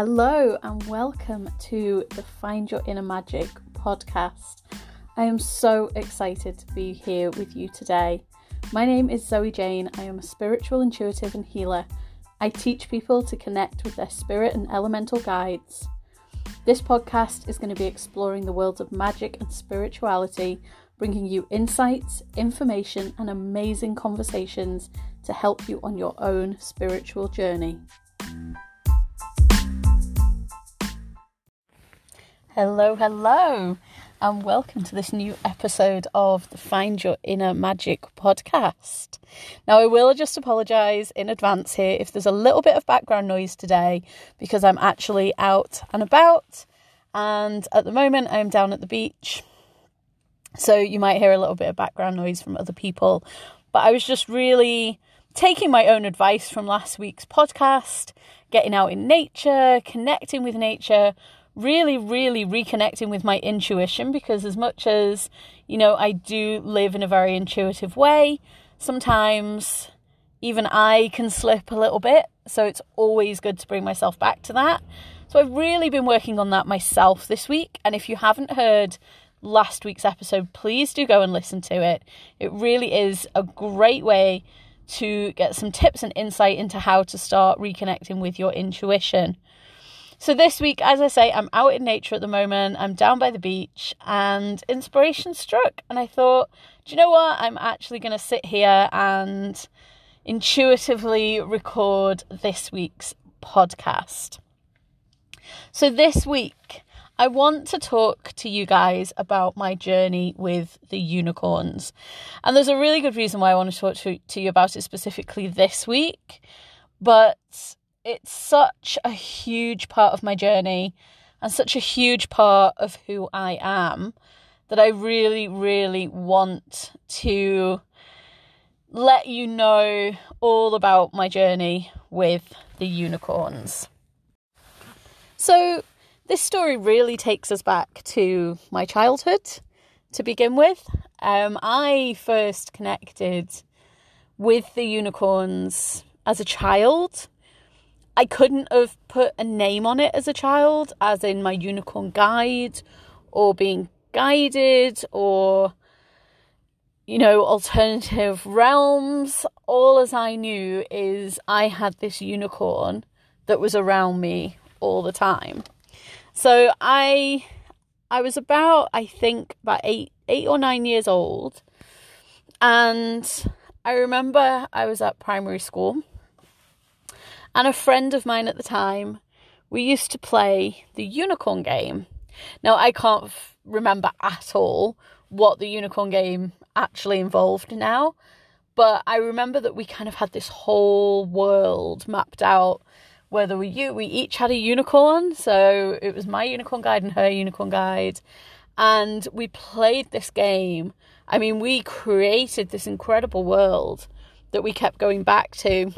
Hello, and welcome to the Find Your Inner Magic podcast. I am so excited to be here with you today. My name is Zoe Jane. I am a spiritual intuitive and healer. I teach people to connect with their spirit and elemental guides. This podcast is going to be exploring the worlds of magic and spirituality, bringing you insights, information, and amazing conversations to help you on your own spiritual journey. Hello, hello, and welcome to this new episode of the Find Your Inner Magic podcast. Now, I will just apologise in advance here if there's a little bit of background noise today because I'm actually out and about, and at the moment, I'm down at the beach. So, you might hear a little bit of background noise from other people, but I was just really taking my own advice from last week's podcast, getting out in nature, connecting with nature really, really reconnecting with my intuition because, as much as you know, I do live in a very intuitive way, sometimes even I can slip a little bit. So, it's always good to bring myself back to that. So, I've really been working on that myself this week. And if you haven't heard last week's episode, please do go and listen to it. It really is a great way to get some tips and insight into how to start reconnecting with your intuition. So this week, as I say, I'm out in nature at the moment. I'm down by the beach and inspiration struck. And I thought, do you know what? I'm actually going to sit here and intuitively record this week's podcast. So this week, I want to talk to you guys about my journey with the unicorns. And there's a really good reason why I want to talk to, to you about it specifically this week. But it's such a huge part of my journey and such a huge part of who I am that I really, really want to let you know all about my journey with the unicorns. So, this story really takes us back to my childhood to begin with. Um, I first connected with the unicorns as a child. I couldn't have put a name on it as a child, as in my unicorn guide or being guided or, you know, alternative realms. All as I knew is I had this unicorn that was around me all the time. So I I was about I think about 8 8 or 9 years old and I remember I was at primary school and a friend of mine at the time, we used to play the unicorn game. Now, I can't f- remember at all what the unicorn game actually involved now, but I remember that we kind of had this whole world mapped out. Whether we you, we each had a unicorn, so it was my unicorn guide and her unicorn guide, and we played this game. I mean, we created this incredible world that we kept going back to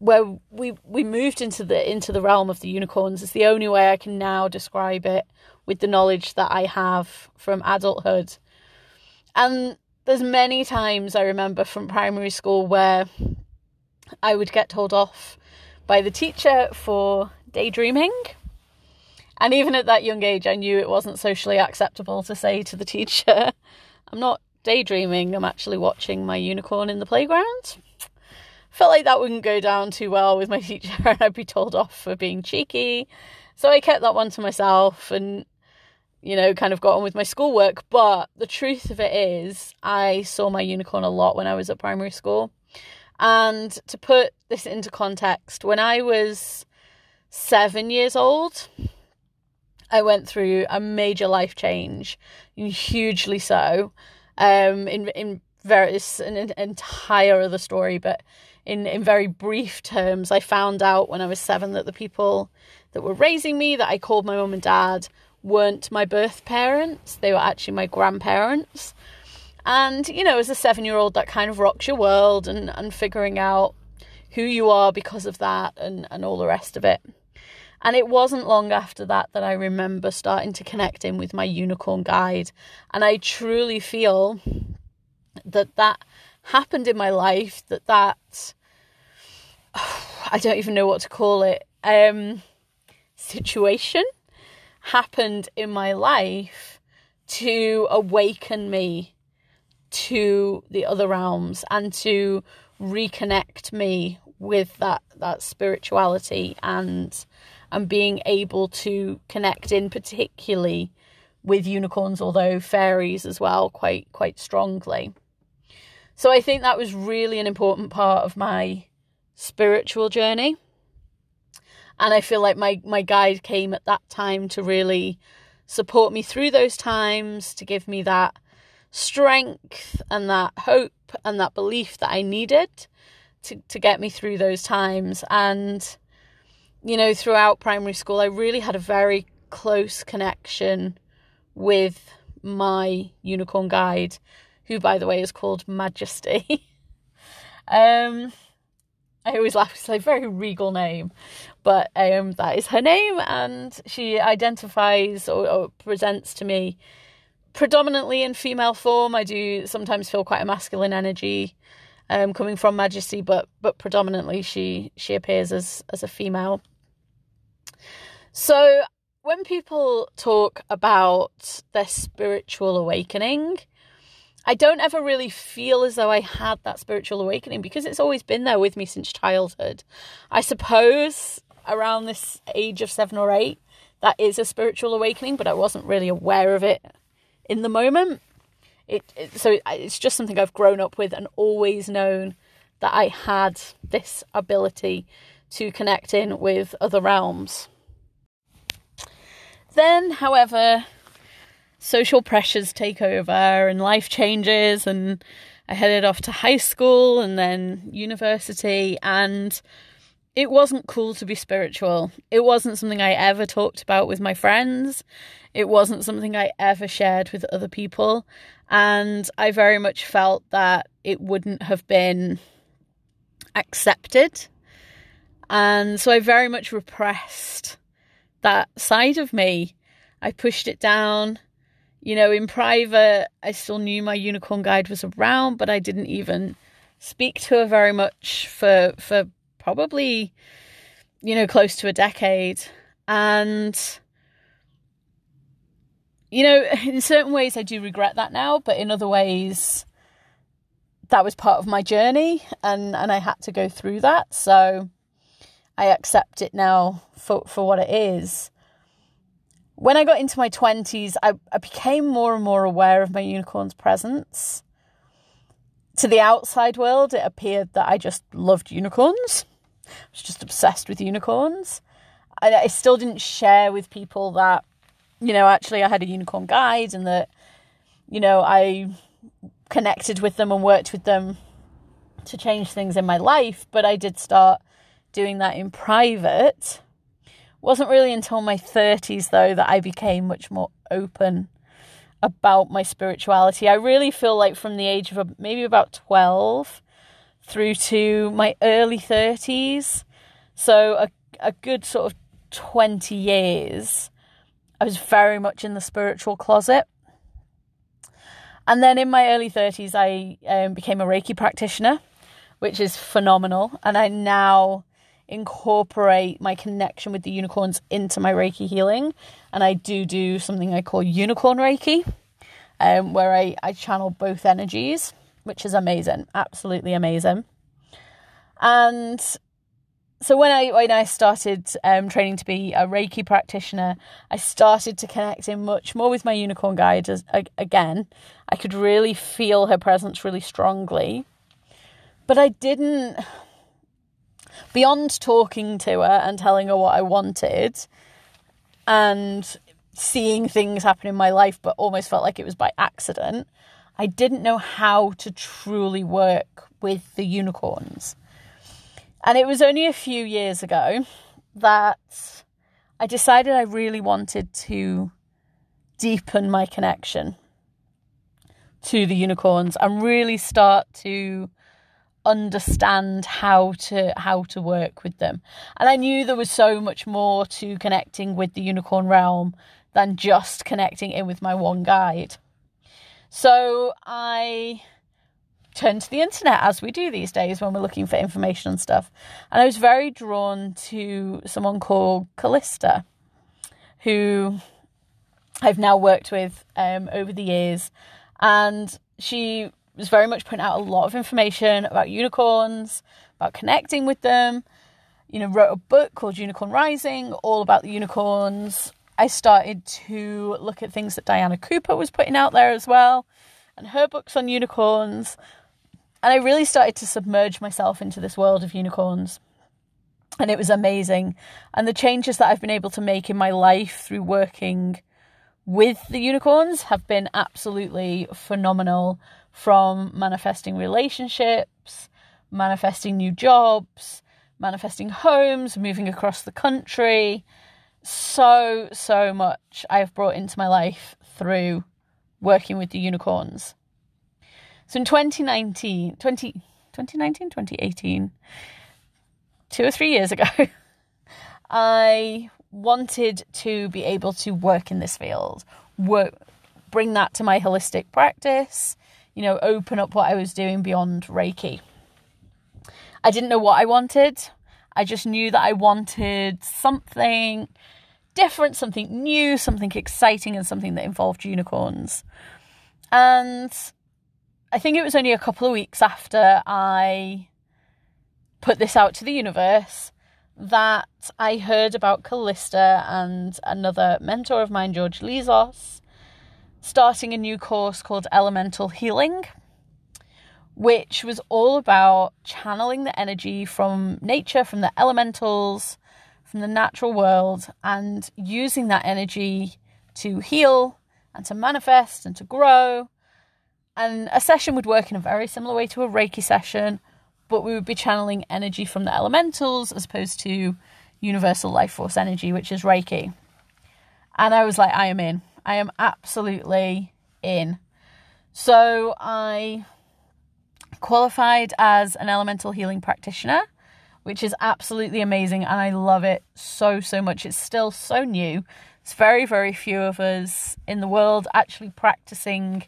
where we we moved into the into the realm of the unicorns is the only way I can now describe it with the knowledge that I have from adulthood. And there's many times I remember from primary school where I would get told off by the teacher for daydreaming. And even at that young age, I knew it wasn't socially acceptable to say to the teacher, I'm not daydreaming, I'm actually watching my unicorn in the playground felt like that wouldn't go down too well with my teacher and I'd be told off for being cheeky. So I kept that one to myself and, you know, kind of got on with my schoolwork. But the truth of it is, I saw my unicorn a lot when I was at primary school. And to put this into context, when I was seven years old, I went through a major life change, hugely so. Um, in in various an, an entire other story, but in in very brief terms, I found out when I was seven that the people that were raising me, that I called my mum and dad, weren't my birth parents. They were actually my grandparents. And, you know, as a seven year old, that kind of rocks your world and, and figuring out who you are because of that and, and all the rest of it. And it wasn't long after that that I remember starting to connect in with my unicorn guide. And I truly feel that that happened in my life that that I don't even know what to call it um, situation happened in my life to awaken me to the other realms and to reconnect me with that that spirituality and and being able to connect in particularly with unicorns although fairies as well quite quite strongly so i think that was really an important part of my spiritual journey and i feel like my my guide came at that time to really support me through those times to give me that strength and that hope and that belief that i needed to, to get me through those times. And, you know, throughout primary school, I really had a very close connection with my unicorn guide, who, by the way, is called Majesty. um, I always laugh, it's a very regal name, but um, that is her name, and she identifies or, or presents to me predominantly in female form. I do sometimes feel quite a masculine energy um, coming from Majesty, but but predominantly she she appears as as a female. So when people talk about their spiritual awakening, I don't ever really feel as though I had that spiritual awakening because it's always been there with me since childhood. I suppose around this age of seven or eight, that is a spiritual awakening, but I wasn't really aware of it in the moment. It, it, so it's just something I've grown up with and always known that I had this ability to connect in with other realms. Then, however, social pressures take over and life changes and I headed off to high school and then university and it wasn't cool to be spiritual. It wasn't something I ever talked about with my friends. It wasn't something I ever shared with other people. And I very much felt that it wouldn't have been accepted. And so I very much repressed that side of me. I pushed it down. You know, in private, I still knew my unicorn guide was around, but I didn't even speak to her very much for for probably you know close to a decade. And you know, in certain ways, I do regret that now, but in other ways, that was part of my journey, and and I had to go through that. So I accept it now for for what it is. When I got into my twenties, I, I became more and more aware of my unicorn's presence. To the outside world, it appeared that I just loved unicorns. I was just obsessed with unicorns. I, I still didn't share with people that you know, actually I had a unicorn guide and that, you know, I connected with them and worked with them to change things in my life, but I did start doing that in private. Wasn't really until my 30s though that I became much more open about my spirituality. I really feel like from the age of maybe about 12 through to my early 30s, so a a good sort of 20 years I was very much in the spiritual closet. And then in my early 30s, I um, became a Reiki practitioner, which is phenomenal. And I now incorporate my connection with the unicorns into my Reiki healing. And I do do something I call unicorn Reiki, um, where I, I channel both energies, which is amazing, absolutely amazing. And so when I when I started um, training to be a Reiki practitioner, I started to connect in much more with my unicorn guide. As, again, I could really feel her presence really strongly, but I didn't. Beyond talking to her and telling her what I wanted, and seeing things happen in my life, but almost felt like it was by accident. I didn't know how to truly work with the unicorns. And it was only a few years ago that I decided I really wanted to deepen my connection to the unicorns and really start to understand how to how to work with them. And I knew there was so much more to connecting with the unicorn realm than just connecting in with my one guide. So I turned to the internet as we do these days when we're looking for information and stuff. And I was very drawn to someone called Callista, who I've now worked with um, over the years. And she was very much putting out a lot of information about unicorns, about connecting with them. You know, wrote a book called Unicorn Rising, all about the unicorns. I started to look at things that Diana Cooper was putting out there as well, and her books on unicorns. And I really started to submerge myself into this world of unicorns. And it was amazing. And the changes that I've been able to make in my life through working with the unicorns have been absolutely phenomenal from manifesting relationships, manifesting new jobs, manifesting homes, moving across the country. So, so much I have brought into my life through working with the unicorns. So in 2019, 20, 2019, 2018, two or three years ago, I wanted to be able to work in this field, work, bring that to my holistic practice, you know, open up what I was doing beyond Reiki. I didn't know what I wanted. I just knew that I wanted something different, something new, something exciting, and something that involved unicorns. And I think it was only a couple of weeks after I put this out to the universe that I heard about Callista and another mentor of mine, George Lizos, starting a new course called Elemental Healing which was all about channeling the energy from nature, from the elementals, from the natural world, and using that energy to heal and to manifest and to grow. And a session would work in a very similar way to a Reiki session, but we would be channeling energy from the elementals as opposed to universal life force energy, which is Reiki. And I was like, I am in. I am absolutely in. So I qualified as an elemental healing practitioner, which is absolutely amazing and I love it so, so much. It's still so new. It's very, very few of us in the world actually practicing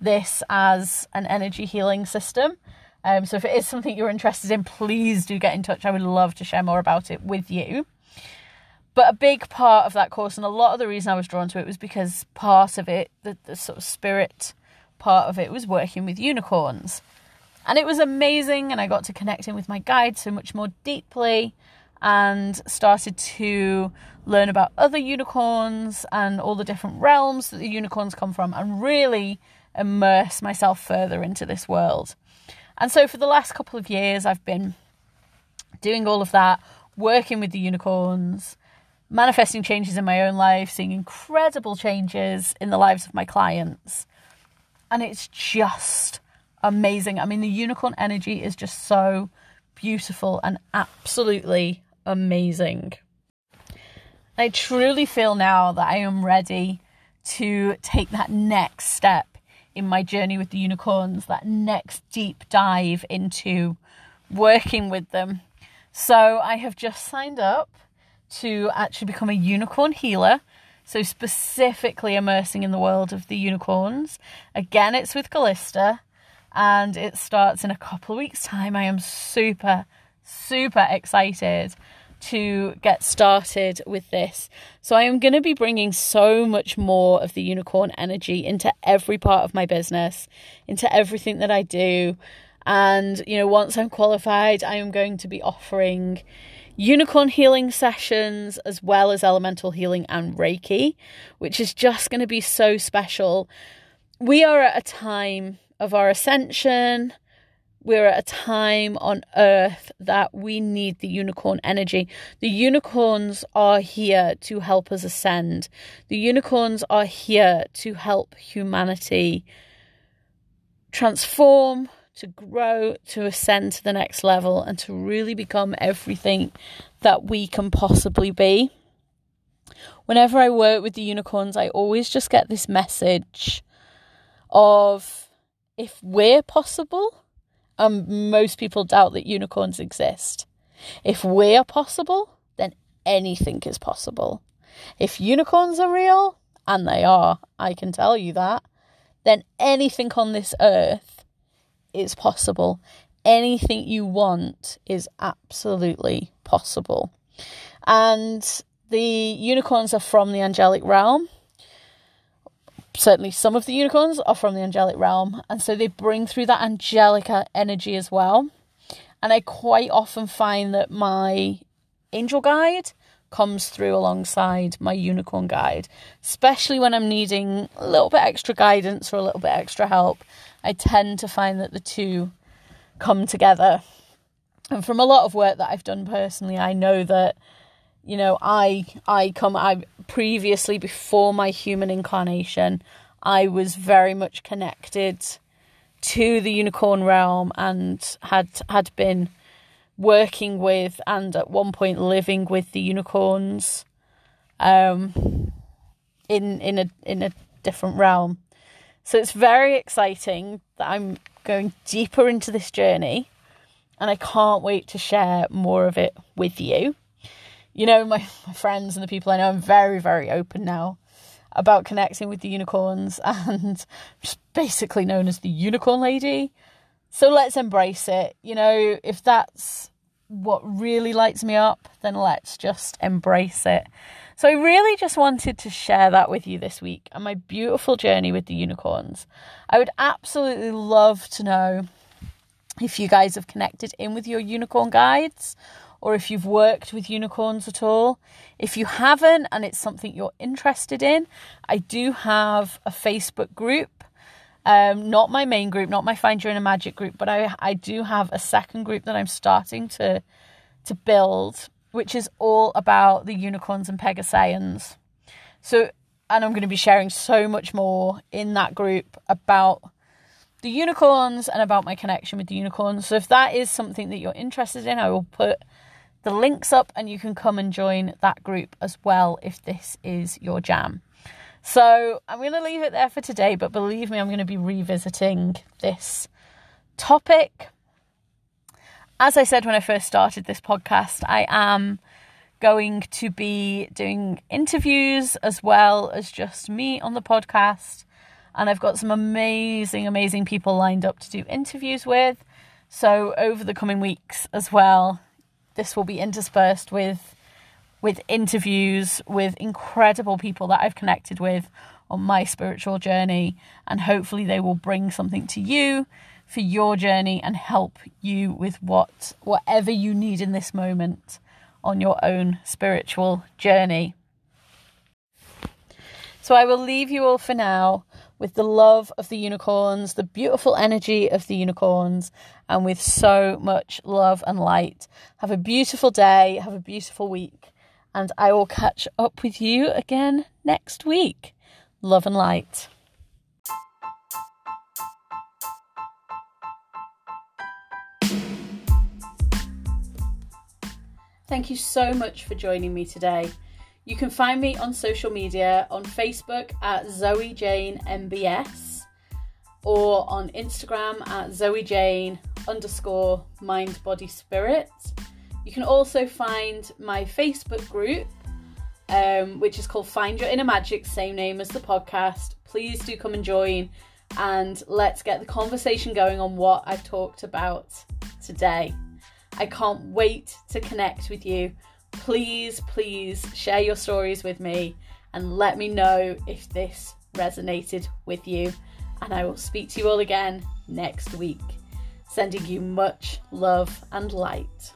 this as an energy healing system. Um, so if it is something you're interested in, please do get in touch. I would love to share more about it with you. But a big part of that course, and a lot of the reason I was drawn to it was because part of it, the, the sort of spirit part of it, was working with unicorns. And it was amazing, and I got to connect in with my guide so much more deeply and started to learn about other unicorns and all the different realms that the unicorns come from and really immerse myself further into this world. And so for the last couple of years, I've been doing all of that, working with the unicorns, manifesting changes in my own life, seeing incredible changes in the lives of my clients. And it's just amazing. I mean, the unicorn energy is just so beautiful and absolutely amazing. I truly feel now that I am ready to take that next step in my journey with the unicorns, that next deep dive into working with them. So I have just signed up to actually become a unicorn healer. So, specifically immersing in the world of the unicorns. Again, it's with Callista and it starts in a couple of weeks' time. I am super, super excited to get started with this. So, I am going to be bringing so much more of the unicorn energy into every part of my business, into everything that I do. And, you know, once I'm qualified, I am going to be offering unicorn healing sessions as well as elemental healing and Reiki, which is just going to be so special. We are at a time of our ascension. We're at a time on earth that we need the unicorn energy. The unicorns are here to help us ascend. The unicorns are here to help humanity transform, to grow, to ascend to the next level, and to really become everything that we can possibly be. Whenever I work with the unicorns, I always just get this message of if we're possible, and most people doubt that unicorns exist, if we're possible, then anything is possible. If unicorns are real, and they are, I can tell you that, then anything on this earth is possible. Anything you want is absolutely possible. And the unicorns are from the angelic realm. Certainly, some of the unicorns are from the angelic realm, and so they bring through that angelic energy as well. And I quite often find that my angel guide comes through alongside my unicorn guide, especially when I'm needing a little bit extra guidance or a little bit extra help. I tend to find that the two come together. And from a lot of work that I've done personally, I know that you know, I I come I previously before my human incarnation, I was very much connected to the unicorn realm and had had been working with and at one point living with the unicorns um in in a in a different realm. So it's very exciting that I'm going deeper into this journey and I can't wait to share more of it with you. You know, my, my friends and the people I know, I'm very, very open now about connecting with the unicorns and just basically known as the unicorn lady. So let's embrace it. You know, if that's what really lights me up, then let's just embrace it. So I really just wanted to share that with you this week and my beautiful journey with the unicorns. I would absolutely love to know if you guys have connected in with your unicorn guides or if you've worked with unicorns at all. If you haven't and it's something you're interested in, I do have a Facebook group. Um, not my main group, not my Find Your Inner Magic group, but I I do have a second group that I'm starting to to build, which is all about the unicorns and Pegasians. So, and I'm going to be sharing so much more in that group about the unicorns and about my connection with the unicorns. So, if that is something that you're interested in, I will put the links up and you can come and join that group as well if this is your jam. So I'm going to leave it there for today, but believe me, I'm going to be revisiting this topic. As I said when I first started this podcast, I am going to be doing interviews as well as just me on the podcast. And I've got some amazing, amazing people lined up to do interviews with. So, over the coming weeks as well, this will be interspersed with with interviews with incredible people that I've connected with on my spiritual journey and hopefully they will bring something to you for your journey and help you with what whatever you need in this moment on your own spiritual journey. So I will leave you all for now with the love of the unicorns, the beautiful energy of the unicorns, and with so much love and light. Have a beautiful day, have a beautiful week, and I will catch up with you again next week. Love and light. Thank you so much for joining me today. You can find me on social media on Facebook at Zoe Jane MBS or on Instagram at Zoe Jane underscore mind body spirit. You can also find my Facebook group, um, which is called Find Your Inner Magic, same name as the podcast. Please do come and join and let's get the conversation going on what I've talked about today. I can't wait to connect with you please, please share your stories with me and let me know if this resonated with you. And I will speak to you all again next week. Sending you much love and light.